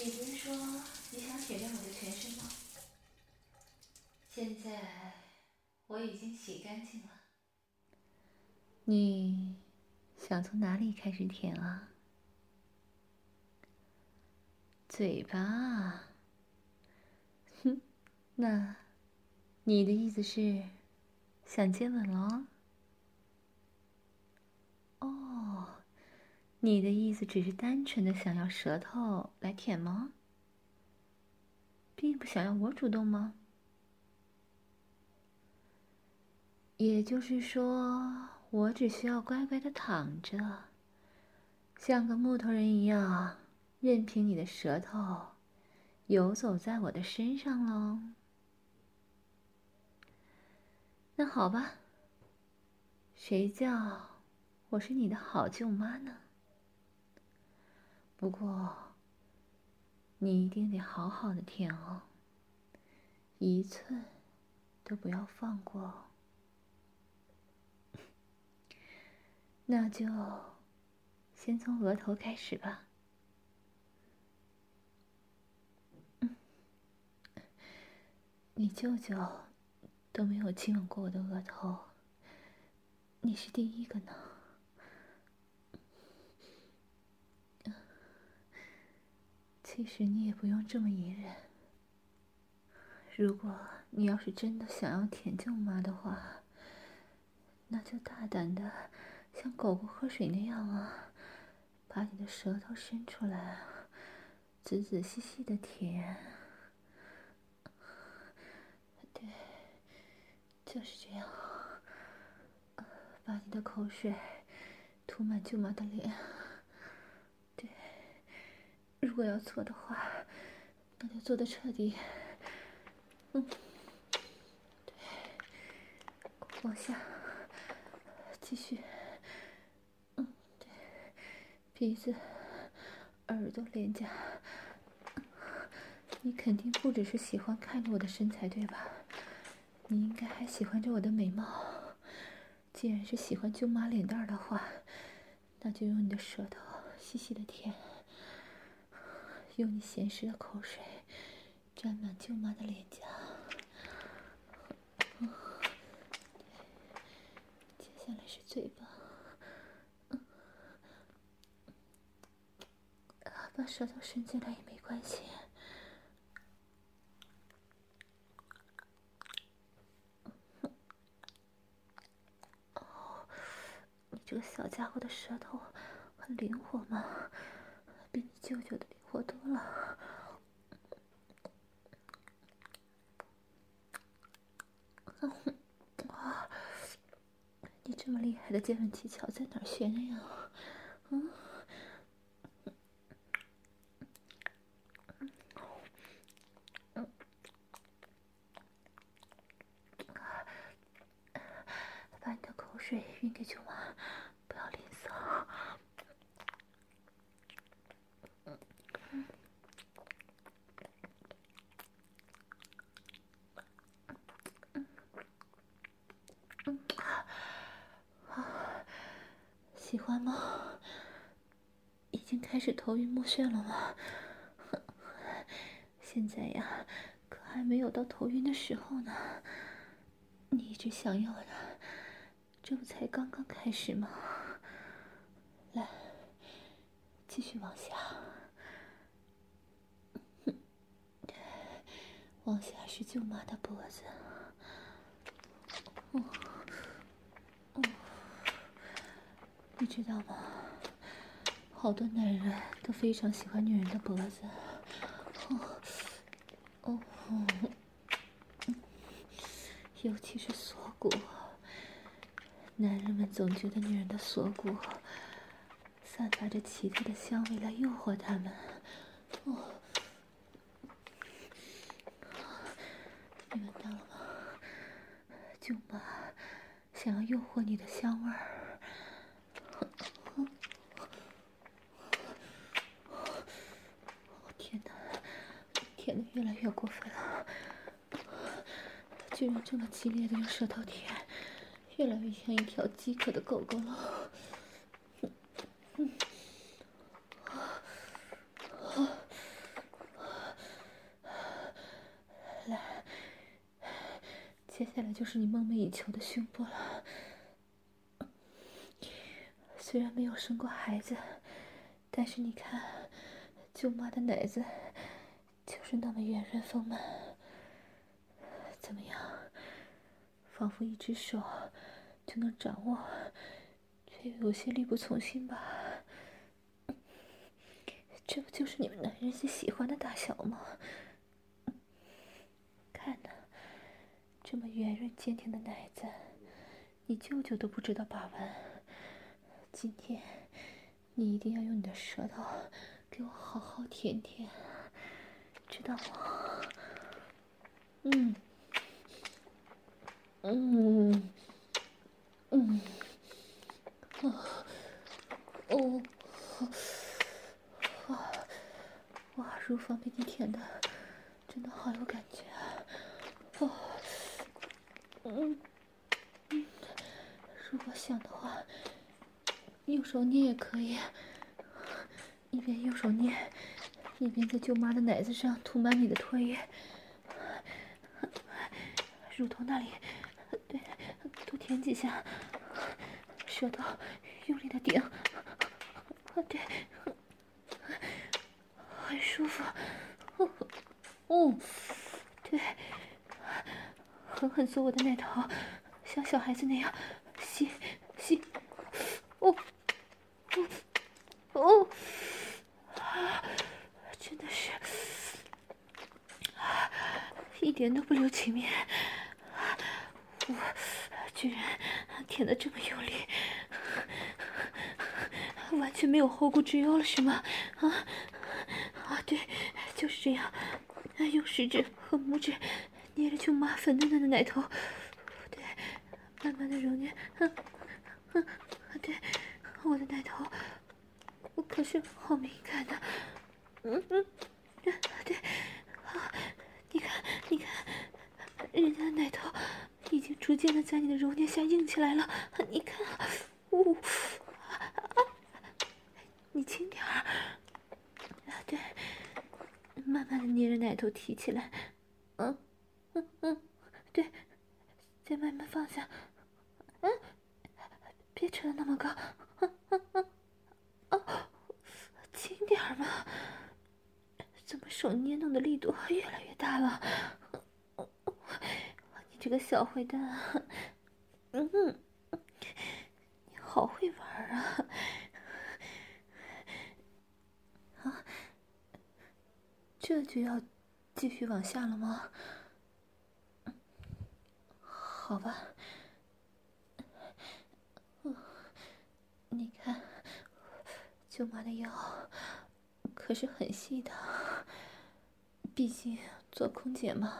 你不是说你想舔遍我的全身吗？现在我已经洗干净了。你想从哪里开始舔啊？嘴巴？哼，那你的意思是想接吻喽？哦，你的意思只是单纯的想要舌头来舔吗？并不想要我主动吗？也就是说，我只需要乖乖的躺着，像个木头人一样，任凭你的舌头游走在我的身上喽。那好吧，谁叫我是你的好舅妈呢？不过，你一定得好好的舔哦，一寸都不要放过。那就先从额头开始吧。嗯，你舅舅都没有亲吻过我的额头，你是第一个呢。其实你也不用这么隐忍。如果你要是真的想要舔舅妈的话，那就大胆的。像狗狗喝水那样啊，把你的舌头伸出来，仔仔细细的舔。对，就是这样。把你的口水涂满舅妈的脸。如果要做的话，那就做的彻底。嗯，对，往下，继续。嗯，对鼻子、耳朵、脸颊，你肯定不只是喜欢看着我的身材，对吧？你应该还喜欢着我的美貌。既然是喜欢舅妈脸蛋的话，那就用你的舌头细细的舔，用你咸湿的口水沾满舅妈的脸颊。接下来是嘴巴。把舌头伸进来也没关系。你这个小家伙的舌头很灵活嘛，比你舅舅的活多了。啊，你这么厉害的接吻技巧在哪儿学的呀？嗯。把你的口水晕给舅妈，不要吝啬。嗯嗯嗯啊，喜欢吗？已经开始头晕目眩了吗？现在呀，可还没有到头晕的时候呢。你一直想要的。这不才刚刚开始吗？来，继续往下。往下是舅妈的脖子。哦，哦，你知道吗？好多男人都非常喜欢女人的脖子。哦，哦，尤其是锁骨。男人们总觉得女人的锁骨散发着奇特的香味来诱惑他们。哦，你闻到了吗？舅妈想要诱惑你的香味儿。越来越过分了。他居然这么激烈的用舌头舔，越来越像一条饥渴的狗狗了。来，接下来就是你梦寐以求的胸部了。虽然没有生过孩子，但是你看舅妈的奶子。是那么圆润丰满。怎么样？仿佛一只手就能掌握，却又有些力不从心吧？这不就是你们男人最喜欢的大小吗？看呐，这么圆润坚挺的奶子，你舅舅都不知道把玩。今天，你一定要用你的舌头给我好好舔舔，知道。吗？嗯，嗯，嗯，哦，哦，哇，哇，乳房被你舔的，真的好有感觉啊！哦，嗯，嗯，如果想的话。用手捏也可以，一边用手捏，一边在舅妈的奶子上涂满你的唾液，乳头那里，对，多舔几下，舌头用力的顶，对，很舒服，哦，哦，对，狠狠嘬我的奶头，像小孩子那样吸吸，哦。哦，啊，真的是，啊，一点都不留情面，我居然舔得这么用力，完全没有后顾之忧了是吗？啊，啊，对，就是这样，用食指和拇指捏着舅妈粉嫩嫩的奶头，对，慢慢的揉捏，嗯，嗯，对。我的奶头，我可是好敏感的，嗯嗯，对，你看，你看，人家的奶头已经逐渐的在你的揉捏下硬起来了，你看，呜、啊，你轻点儿，啊，对，慢慢的捏着奶头提起来，嗯嗯嗯，对，再慢慢放下，嗯，别扯得那么高。啊啊啊！哦，轻点儿嘛！怎么手捏弄的力度 越来越大了？你这个小坏蛋，嗯，你好会玩啊！啊，这就要继续往下了吗？好吧。你看，舅妈的腰可是很细的，毕竟做空姐嘛，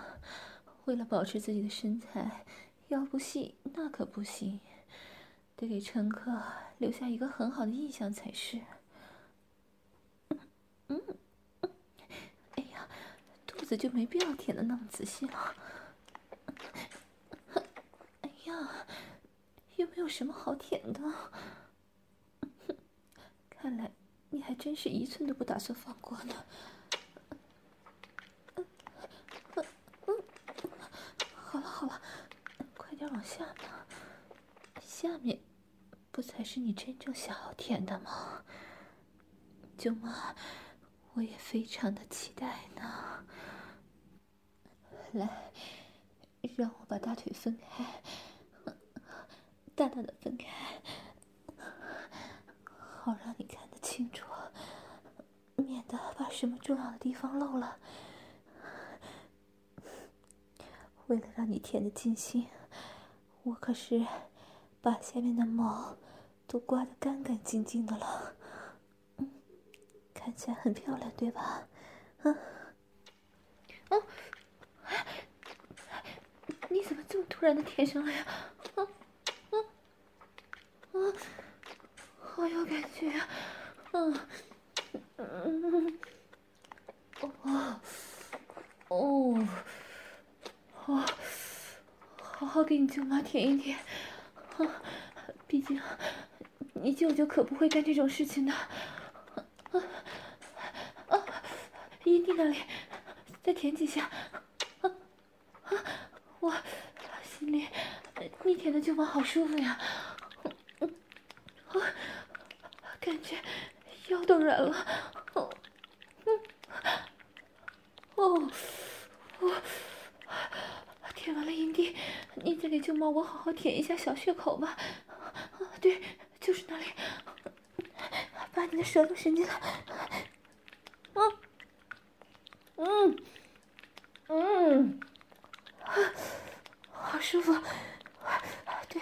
为了保持自己的身材，腰不细那可不行，得给乘客留下一个很好的印象才是。嗯，哎呀，肚子就没必要舔的那么仔细了。哎呀，又没有什么好舔的。看来你还真是一寸都不打算放过呢。好了好了，快点往下嘛，下面不才是你真正想要舔的吗？舅妈，我也非常的期待呢。来，让我把大腿分开，大大的分开。好让你看清楚，免得把什么重要的地方漏了。为了让你舔得尽兴，我可是把下面的毛都刮得干干净净的了。嗯，看起来很漂亮，对吧？嗯，哦，你怎么这么突然的舔上了呀？啊，啊，啊！好有感觉啊，嗯，嗯，哦，哦，哦，好好给你舅妈舔一舔，毕竟你舅舅可不会干这种事情的，啊啊，阴蒂那里再舔几下，啊啊，我心里，你舔的舅妈好舒服呀，嗯，我感觉腰都软了，哦，嗯，哦，我舔完了阴蒂，你再给舅妈我好好舔一下小穴口吧，啊，对，就是那里，把你的舌头伸进来，嗯，嗯，嗯。好舒服，对，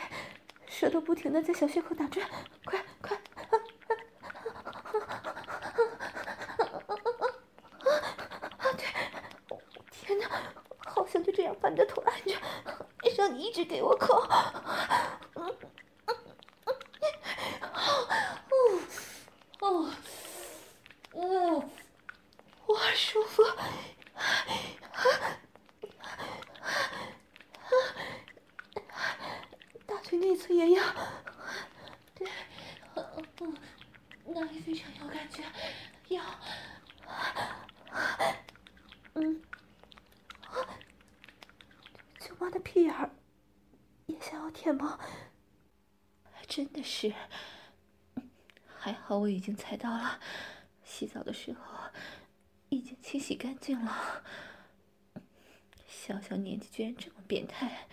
舌头不停的在小穴口打转，快快，对，天哪，好把你的头按着，让你一直给我抠，嗯嗯嗯，哦哦哦，哇，舒服。内侧也要，对，嗯，那里非常有感觉，要，嗯，舅妈的屁眼也想要舔吗？真的是，还好我已经猜到了，洗澡的时候已经清洗干净了。小小年纪居然这么变态，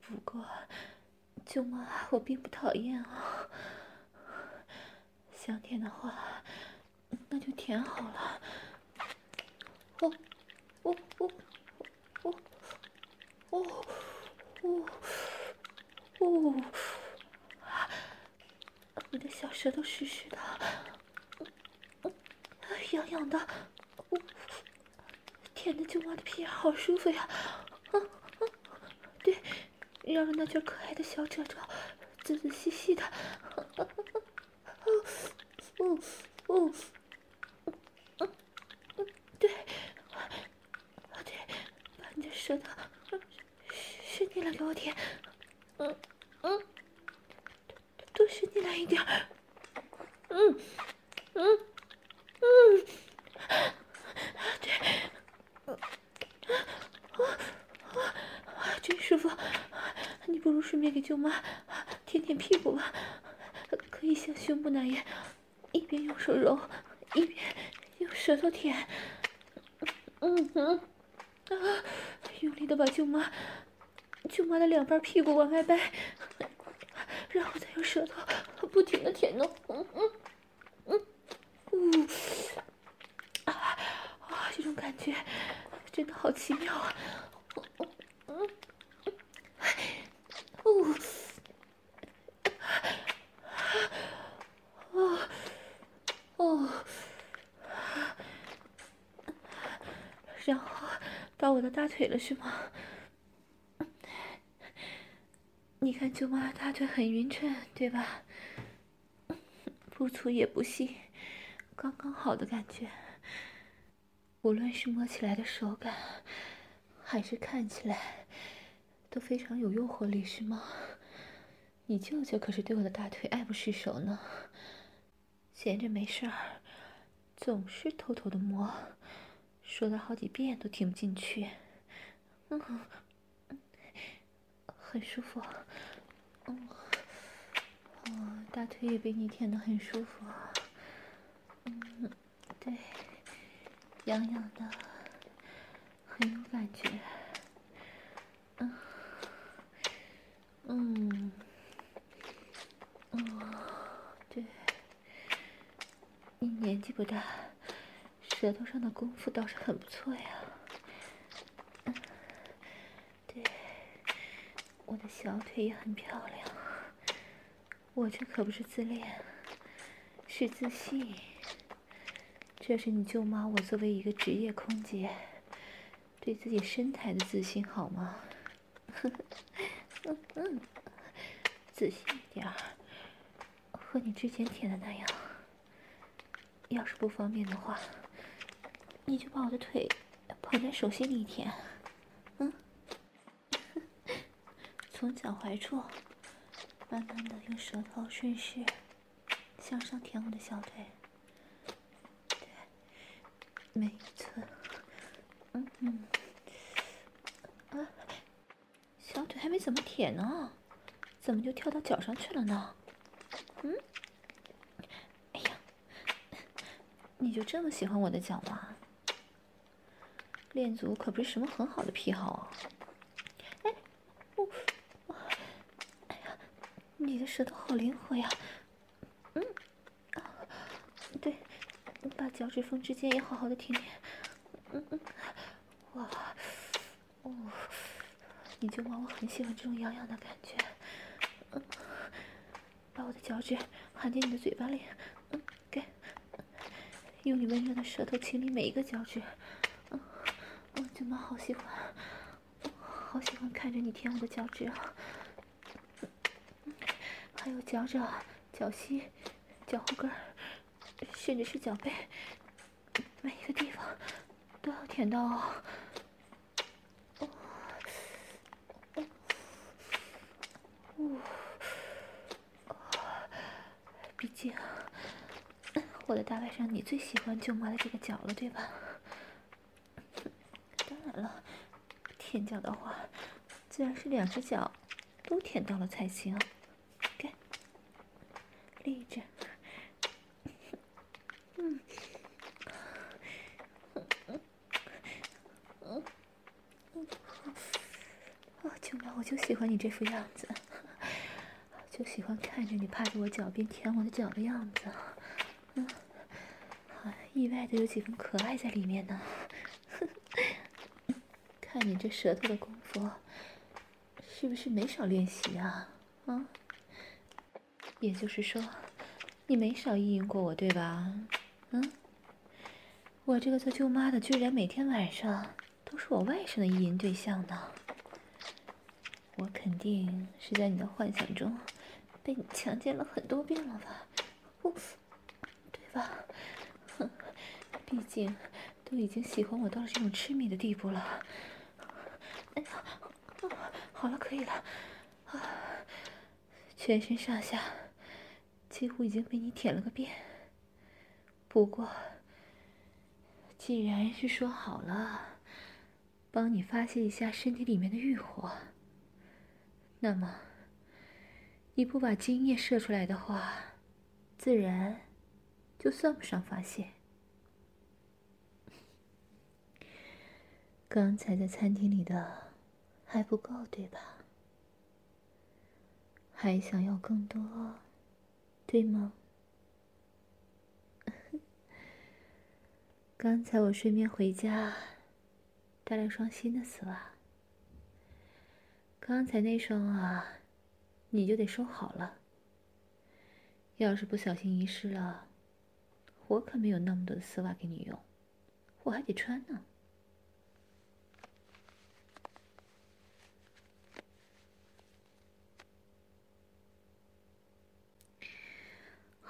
不过。舅妈，我并不讨厌啊。想舔的话，那就舔好了。我，我，我，哦，哦，哦，你的小舌头湿湿的，痒痒的，舔的舅妈的屁眼好舒服呀！啊啊，对。绕着那卷可爱的小褶皱，仔仔细细的，哦哦哦，嗯嗯，对，对，把你的舌头伸进来给我舔，嗯嗯，多伸进来一点，嗯嗯嗯，对，啊啊啊，真舒服。你不如顺便给舅妈舔舔屁股吧，可以像胸部那样，一边用手揉，一边用舌头舔。嗯嗯，啊，用力的把舅妈舅妈的两半屁股往外掰，然后再用舌头不停的舔弄。嗯嗯嗯，呜，啊啊，这种感觉真的好奇妙啊！嗯嗯。哦，哦，哦，然后到我的大腿了是吗？你看舅妈大腿很匀称，对吧？不粗也不细，刚刚好的感觉。无论是摸起来的手感，还是看起来。都非常有诱惑力，是吗？你舅舅可是对我的大腿爱不释手呢，闲着没事儿，总是偷偷的摸，说了好几遍都听不进去。嗯，很舒服。嗯，哦，大腿也被你舔得很舒服。嗯，对，痒痒的，很有感觉。嗯。嗯，嗯，对，你年纪不大，舌头上的功夫倒是很不错呀。对，我的小腿也很漂亮，我这可不是自恋，是自信。这是你舅妈我作为一个职业空姐，对自己身材的自信，好吗？嗯嗯，自信一点儿，和你之前舔的那样。要是不方便的话，你就把我的腿捧在手心里舔，嗯，从脚踝处慢慢的用舌头顺势向上舔我的小腿，对，每一寸，嗯嗯，啊。小腿还没怎么舔呢，怎么就跳到脚上去了呢？嗯？哎呀，你就这么喜欢我的脚吗？恋足可不是什么很好的癖好啊。哎，我，哎呀，你的舌头好灵活呀。嗯，啊对，把脚趾缝之间也好好的舔舔。嗯嗯，哇，哦。你就妈，我很喜欢这种痒痒的感觉。嗯，把我的脚趾含进你的嘴巴里，嗯，给，用你温热的舌头清理每一个脚趾。舅妈好喜欢，好喜欢看着你舔我的脚趾啊。还有脚掌、脚心、脚后跟，甚至是脚背，每一个地方都要舔到哦。毕竟，我的大外甥你最喜欢舅妈的这个脚了，对吧？当然了，舔脚的话，自然是两只脚都舔到了才行。给，立着。嗯，嗯。嗯。嗯。嗯，啊，舅妈，我就喜欢你这副样子。就喜欢看着你趴在我脚边舔我的脚的样子，嗯，意外的有几分可爱在里面呢。看你这舌头的功夫，是不是没少练习啊？啊，也就是说，你没少意淫过我，对吧？嗯，我这个做舅妈的，居然每天晚上都是我外甥的意淫对象呢。我肯定是在你的幻想中。被你强奸了很多遍了吧？不，对吧？哼，毕竟都已经喜欢我到了这种痴迷的地步了。好了，可以了。啊，全身上下几乎已经被你舔了个遍。不过，既然是说好了，帮你发泄一下身体里面的欲火，那么。你不把精液射出来的话，自然就算不上发泄。刚才在餐厅里的还不够，对吧？还想要更多，对吗？刚才我顺便回家带了双新的丝袜，刚才那双啊。你就得收好了。要是不小心遗失了，我可没有那么多的丝袜给你用，我还得穿呢。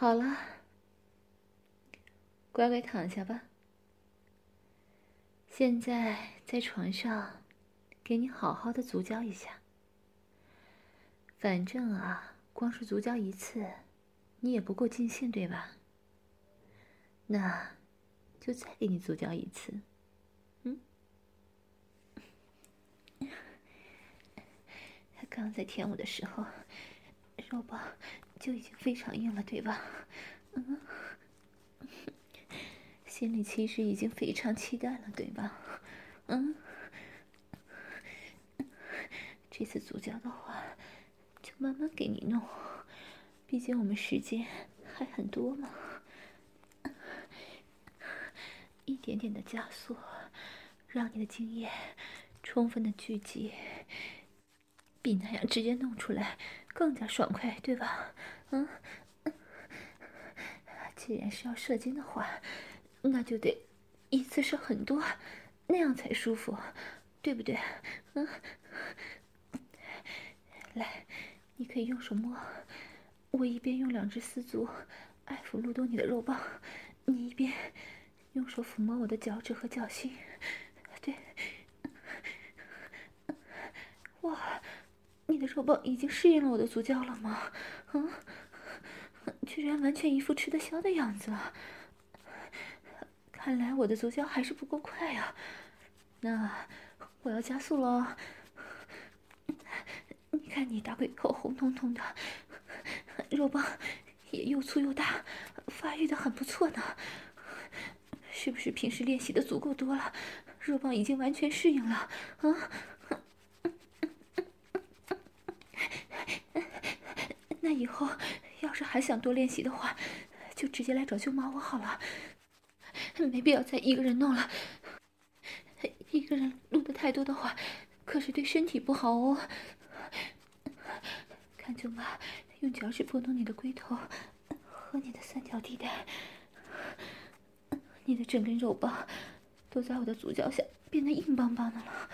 好了，乖乖躺下吧。现在在床上，给你好好的足交一下。反正啊，光是足交一次，你也不够尽兴，对吧？那，就再给你足交一次。嗯。他刚在舔我的时候，肉包就已经非常硬了，对吧？嗯。心里其实已经非常期待了，对吧？嗯。这次足交的话。就慢慢给你弄，毕竟我们时间还很多嘛。一点点的加速，让你的精液充分的聚集，比那样直接弄出来更加爽快，对吧？嗯，既然是要射精的话，那就得一次射很多，那样才舒服，对不对？嗯，来。你可以用手摸，我一边用两只丝足爱抚撸动你的肉棒，你一边用手抚摸我的脚趾和脚心。对，哇，你的肉棒已经适应了我的足交了吗？嗯，居然完全一副吃得消的样子。看来我的足交还是不够快啊，那我要加速了。你看你大龟头红彤彤的，肉棒也又粗又大，发育的很不错呢。是不是平时练习的足够多了，肉棒已经完全适应了？啊？那以后要是还想多练习的话，就直接来找舅妈我好了，没必要再一个人弄了。一个人弄的太多的话，可是对身体不好哦。看舅妈用脚趾拨弄你的龟头和你的三角地带，你的整根肉棒都在我的足脚下变得硬邦邦的了。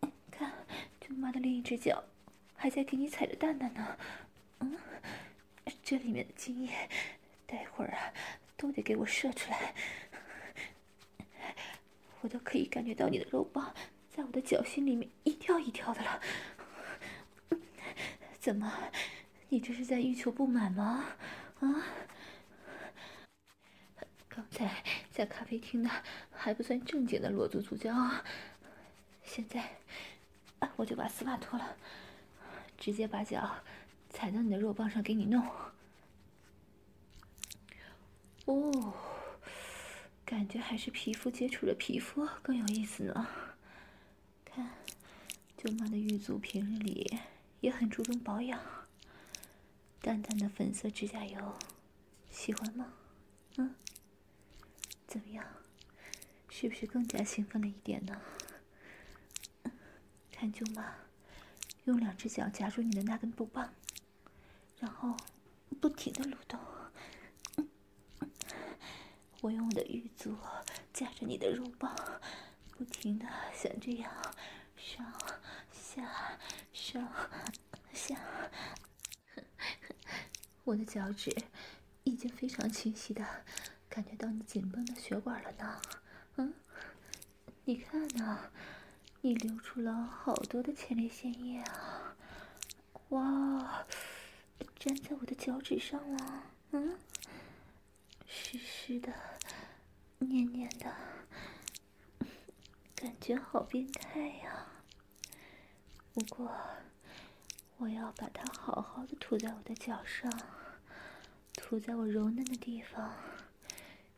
看，舅妈的另一只脚还在给你踩着蛋蛋呢。嗯，这里面的精液，待会儿啊都得给我射出来。我都可以感觉到你的肉棒在我的脚心里面一跳一跳的了。怎么，你这是在欲求不满吗？啊？刚才在咖啡厅呢，还不算正经的裸足足交啊。现在，我就把丝袜脱了，直接把脚踩到你的肉棒上给你弄。哦。感觉还是皮肤接触着皮肤更有意思呢。看，舅妈的玉足平日里也很注重保养，淡淡的粉色指甲油，喜欢吗？嗯，怎么样？是不是更加兴奋了一点呢？看舅妈用两只脚夹住你的那根布棒，然后不停的蠕动。我用我的玉足夹着你的肉棒，不停的像这样上下上下。我的脚趾已经非常清晰的感觉到你紧绷的血管了呢。嗯，你看呢，你流出了好多的前列腺液啊！哇，粘在我的脚趾上了。嗯。湿湿的，黏黏的，感觉好变态呀！不过，我要把它好好的涂在我的脚上，涂在我柔嫩的地方，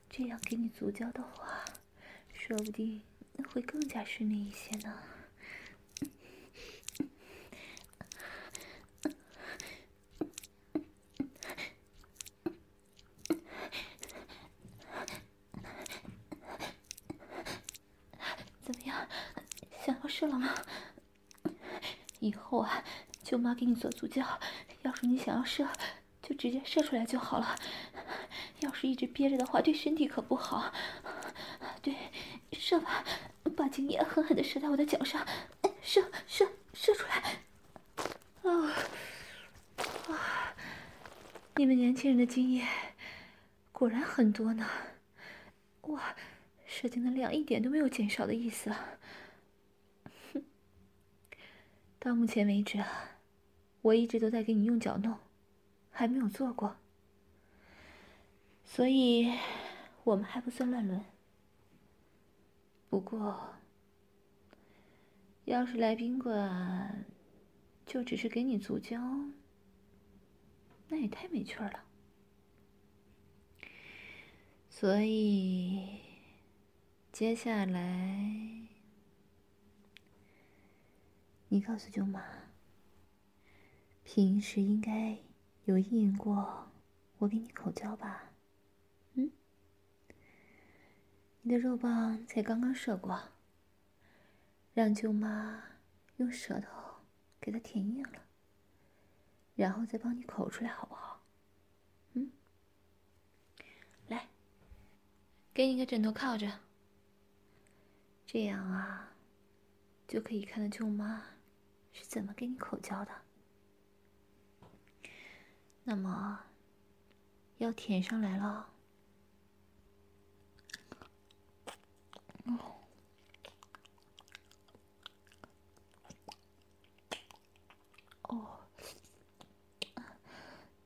这样给你足交的话，说不定会更加顺利一些呢。怎么样，想要射了吗？以后啊，舅妈给你做足教，要是你想要射，就直接射出来就好了。要是一直憋着的话，对身体可不好。对，射吧，精液狠狠的射在我的脚上，射射射出来。啊啊！你们年轻人的精液果然很多呢。哇，射精的量一点都没有减少的意思啊。到目前为止啊，我一直都在给你用脚弄，还没有做过，所以我们还不算乱伦。不过，要是来宾馆，就只是给你足交，那也太没趣了。所以，接下来。你告诉舅妈，平时应该有意淫过我给你口交吧？嗯，你的肉棒才刚刚射过，让舅妈用舌头给它填硬了，然后再帮你口出来，好不好？嗯，来，给你个枕头靠着，这样啊，就可以看到舅妈。是怎么给你口交的？那么要舔上来了。哦，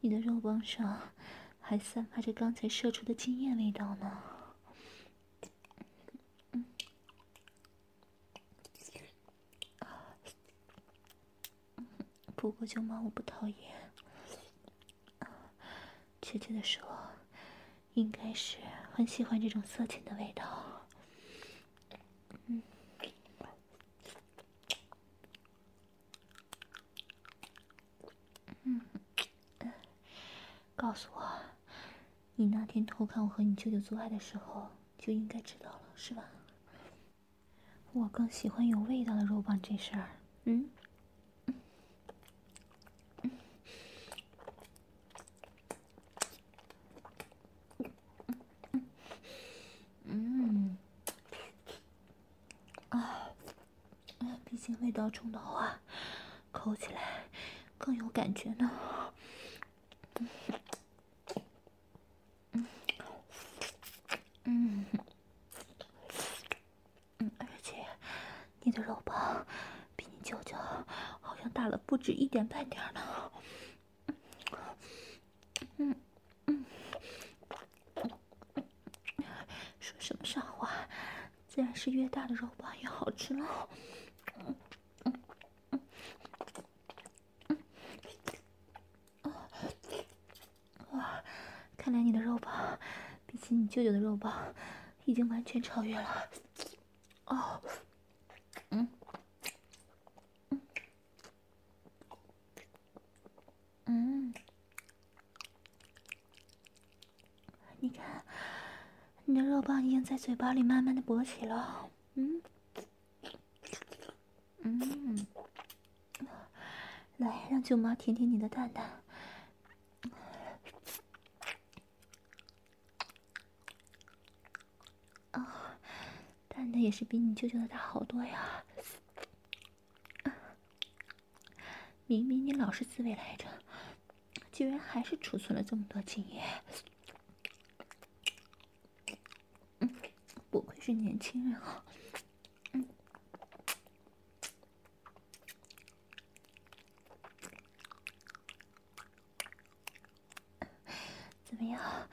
你的肉棒上还散发着刚才射出的精液味道呢。不过舅妈我不讨厌，确切的说，应该是很喜欢这种色情的味道。告诉我，你那天偷看我和你舅舅做爱的时候，就应该知道了，是吧？我更喜欢有味道的肉棒这事儿，嗯。味道重的话，抠起来更有感觉呢。嗯嗯，而且你的肉包比你舅舅好像大了不止一点半点呢。嗯嗯，说什么傻话？自然是越大的肉包越好吃了。哇看来你的肉包你舅舅的肉棒已经完全超越了。哦，嗯，嗯，嗯，你看，你的肉棒已经在嘴巴里慢慢的勃起了。嗯，嗯，来，让舅妈舔舔你的蛋蛋。也是比你舅舅的大好多呀！明明你老是自慰来着，居然还是储存了这么多精液。嗯，不愧是年轻人啊！嗯，怎么样？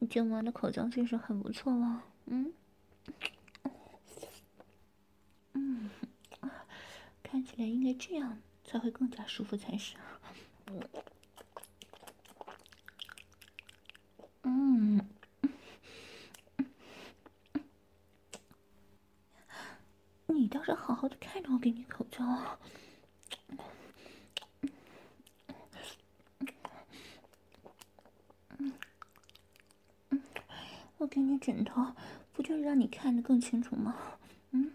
你舅妈的口交技术很不错哦。嗯。看起来应该这样才会更加舒服才是。嗯，你倒是好好的看着我给你口罩啊！我给你枕头，不就是让你看得更清楚吗？嗯，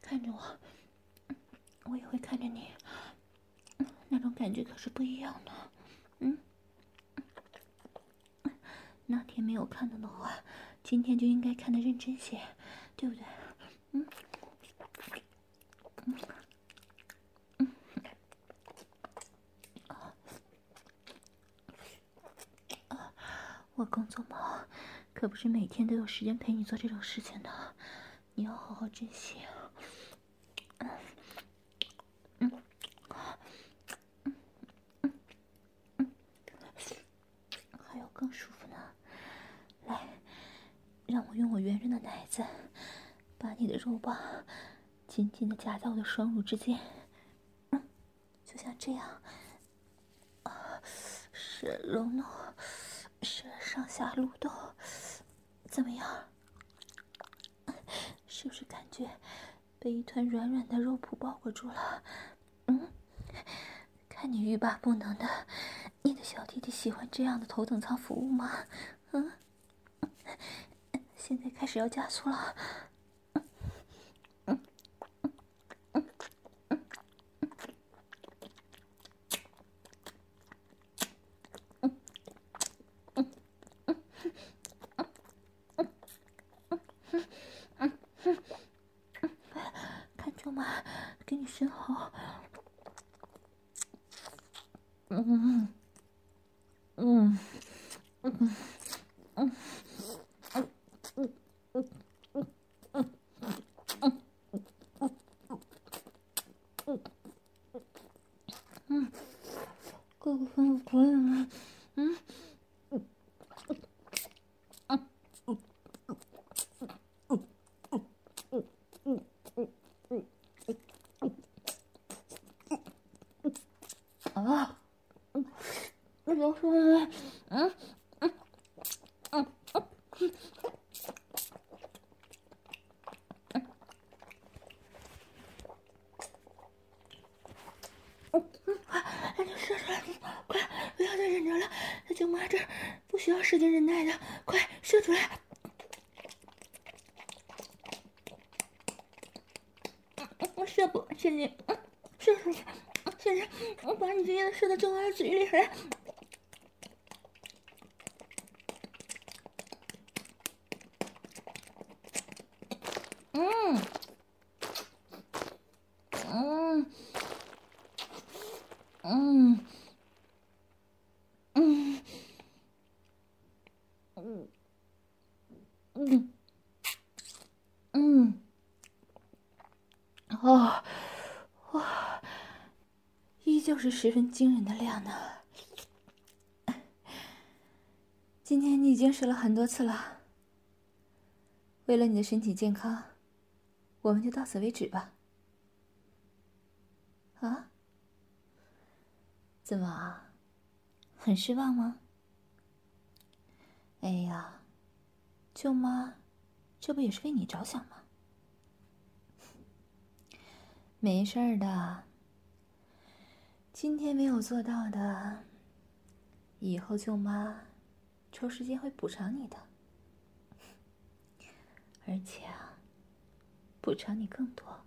看着我。我也会看着你，那种感觉可是不一样的。嗯，那天没有看到的话，今天就应该看得认真些，对不对？嗯，嗯，啊，啊，我工作忙，可不是每天都有时间陪你做这种事情的，你要好好珍惜。更舒服呢，来，让我用我圆润的奶子把你的肉棒紧紧的夹在我的双乳之间，嗯，就像这样，啊，是隆隆，是上下蠕动，怎么样？是不是感觉被一团软软的肉脯包裹住了？嗯，看你欲罢不能的，你的小弟弟喜欢这样的头等舱服务吗？嗯。现在开始要加速了，看舅妈给你生好，嗯嗯嗯嗯我射不，现在，射出去！现在我把你今天的射到舅妈的嘴里来。嗯，嗯，嗯。哦，哇，依旧是十分惊人的量呢。今天你已经射了很多次了，为了你的身体健康，我们就到此为止吧。啊？怎么，很失望吗？哎呀，舅妈，这不也是为你着想吗？没事儿的，今天没有做到的，以后舅妈抽时间会补偿你的，而且啊，补偿你更多。